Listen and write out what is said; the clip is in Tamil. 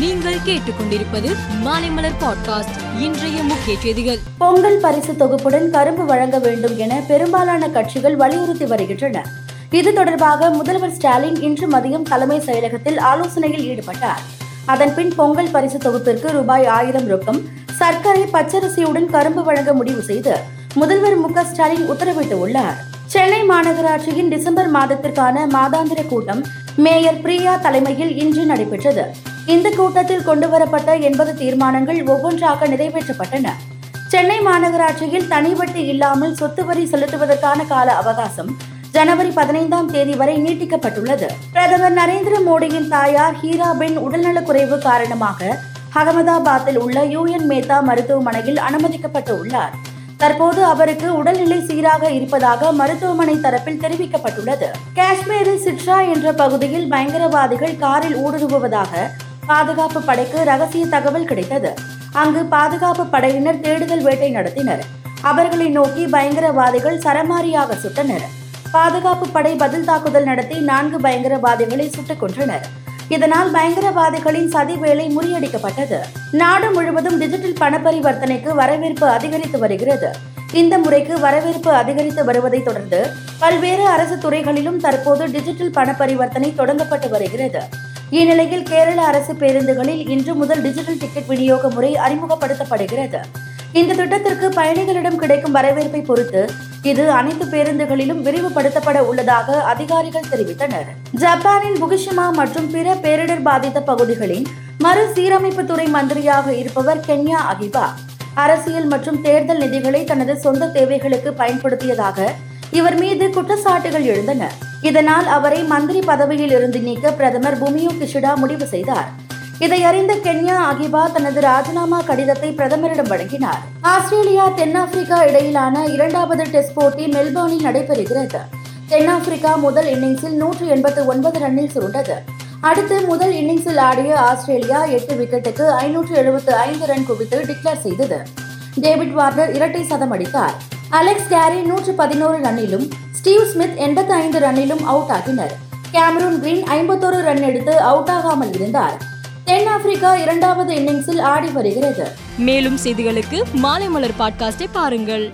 நீங்கள் கேட்டுக்கொண்டிருப்பது மாலைமலர் பாட்காஸ்ட் இன்றைய முக்கிய செய்திகள். பொங்கல் பரிசு தொகுப்புடன் கரும்பு வழங்க வேண்டும் என பெரும்பாலான கட்சிகள் வலியுறுத்தி வருகின்றன. இது தொடர்பாக முதல்வர் ஸ்டாலின் இன்று மதியம் தலைமை செயலகத்தில் ஆலோசனையில் ஈடுபட்டார். அதன்பின் பொங்கல் பரிசு தொகுப்பிற்கு ரூபாய் ஆயிரம் ரொக்கம் சர்க்கரை பச்சரிசியுடன் கரும்பு வழங்க முடிவு செய்து முதல்வர் மு ஸ்டாலின் உத்தரவிட்டுள்ளார். சென்னை மாநகராட்சியின் டிசம்பர் மாதத்திற்கான மாதாந்திர கூட்டம் மேயர் பிரியா தலைமையில் இன்று நடைபெற்றது. இந்த கூட்டத்தில் கொண்டுவரப்பட்ட எண்பது தீர்மானங்கள் ஒவ்வொன்றாக நிறைவேற்றப்பட்டன. சென்னை மாநகராட்சியில் தனி வட்டி இல்லாமல் சொத்து வரி செலுத்துவதற்கான கால அவகாசம் ஜனவரி பதினைந்தாம் தேதி வரை நீட்டிக்கப்பட்டுள்ளது. பிரதமர் நரேந்திர மோடியின் தாயார் ஹீராபென் உடல்நலக்குறைவு காரணமாக அகமதாபாத்தில் உள்ள யூஎன் மேத்தா மருத்துவமனையில் அனுமதிக்கப்பட்டு உள்ளார். தற்போது அவருக்கு உடல்நிலை சீராக இருப்பதாக மருத்துவமனை தரப்பில் தெரிவிக்கப்பட்டுள்ளது. காஷ்மீரில் சிட்ரா என்ற பகுதியில் பயங்கரவாதிகள் காரில் ஊடுருவுவதாக பாதுகாப்பு படைக்கு ரகசிய தகவல் கிடைத்தது. அங்கு பாதுகாப்பு படையினர் தேடுதல் வேட்டை நடத்தினர். அவர்களை நோக்கி பயங்கரவாதிகள் சரமாரியாக சுட்டனர். பாதுகாப்பு படை பதில் தாக்குதல் நடத்தி நான்கு பயங்கரவாதிகளை சுட்டுக் கொன்றனர். இதனால் பயங்கரவாதிகளின் சதி வேலை முறியடிக்கப்பட்டது. நாடு முழுவதும் டிஜிட்டல் பண பரிவர்த்தனைக்கு வரவேற்பு அதிகரித்து வருகிறது. இந்த முறைக்கு வரவேற்பு அதிகரித்து வருவதை தொடர்ந்து பல்வேறு அரசு துறைகளிலும் தற்போது டிஜிட்டல் பண பரிவர்த்தனை தொடங்கப்பட்டு வருகிறது. இந்நிலையில் கேரள அரசு பேருந்துகளில் இன்று முதல் டிஜிட்டல் டிக்கெட் விநியோக முறை அறிமுகப்படுத்தப்படுகிறது. இந்த திட்டத்திற்கு பயணிகளிடம் கிடைக்கும் வரவேற்பை பொறுத்து இது அனைத்து பேருந்துகளிலும் விரிவுபடுத்தப்பட உள்ளதாக அதிகாரிகள் தெரிவித்தனர். ஜப்பானின் புகிஷிமா மற்றும் பிற பேரிடர் பாதித்த பகுதிகளின் மறுசீரமைப்பு துறை மந்திரியாக இருப்பவர் கென்யா அகிபா. அரசியல் மற்றும் தேர்தல் நிதிகளை தனது சொந்த தேவைகளுக்கு பயன்படுத்தியதாக இவர் மீது குற்றச்சாட்டுகள் எழுந்தன இதனால் அவரை மந்திரி பதவியில் இருந்து நீக்க பிரதமர் பூமியோ கிஷிடா முடிவு செய்தார். இதை அறிந்த கென்யா அகிபா தனது ராஜினாமா கடிதத்தை பிரதமரிடம் வழங்கினார். ஆஸ்திரேலியா தென்னாப்பிரிக்கா இடையிலான இரண்டாவது டெஸ்ட் போட்டி மெல்போர்னில் நடைபெறுகிறது. தென்னாப்பிரிக்கா முதல் இன்னிங்ஸில் நூற்று எண்பத்து ஒன்பது ரன்னில் சுருண்டது. அடுத்து முதல் இன்னிங்ஸில் ஆடிய ஆஸ்திரேலியா எட்டு விக்கெட்டுக்கு ஐநூற்று எழுபத்து ஐந்து ரன் குவித்து டிக்ளேர் செய்தது. டேவிட் வார்னர் இரட்டை சதம் அடித்தார். அலெக்ஸ் கேரி நூற்று பதினோரு ரன்னிலும் ஸ்டீவ் ஸ்மித் எண்பத்தி ஐந்து ரன்னிலும் அவுட் ஆகினர். கேமரூன் கிரீன் ஐம்பத்தோரு ரன் எடுத்து அவுட் ஆகாமல் இருந்தார். தென்னாப்பிரிக்கா இரண்டாவது இன்னிங்ஸில் ஆடி வருகிறது. மேலும் செய்திகளுக்கு மாலை மலர் பாட்காஸ்டை பாருங்கள்.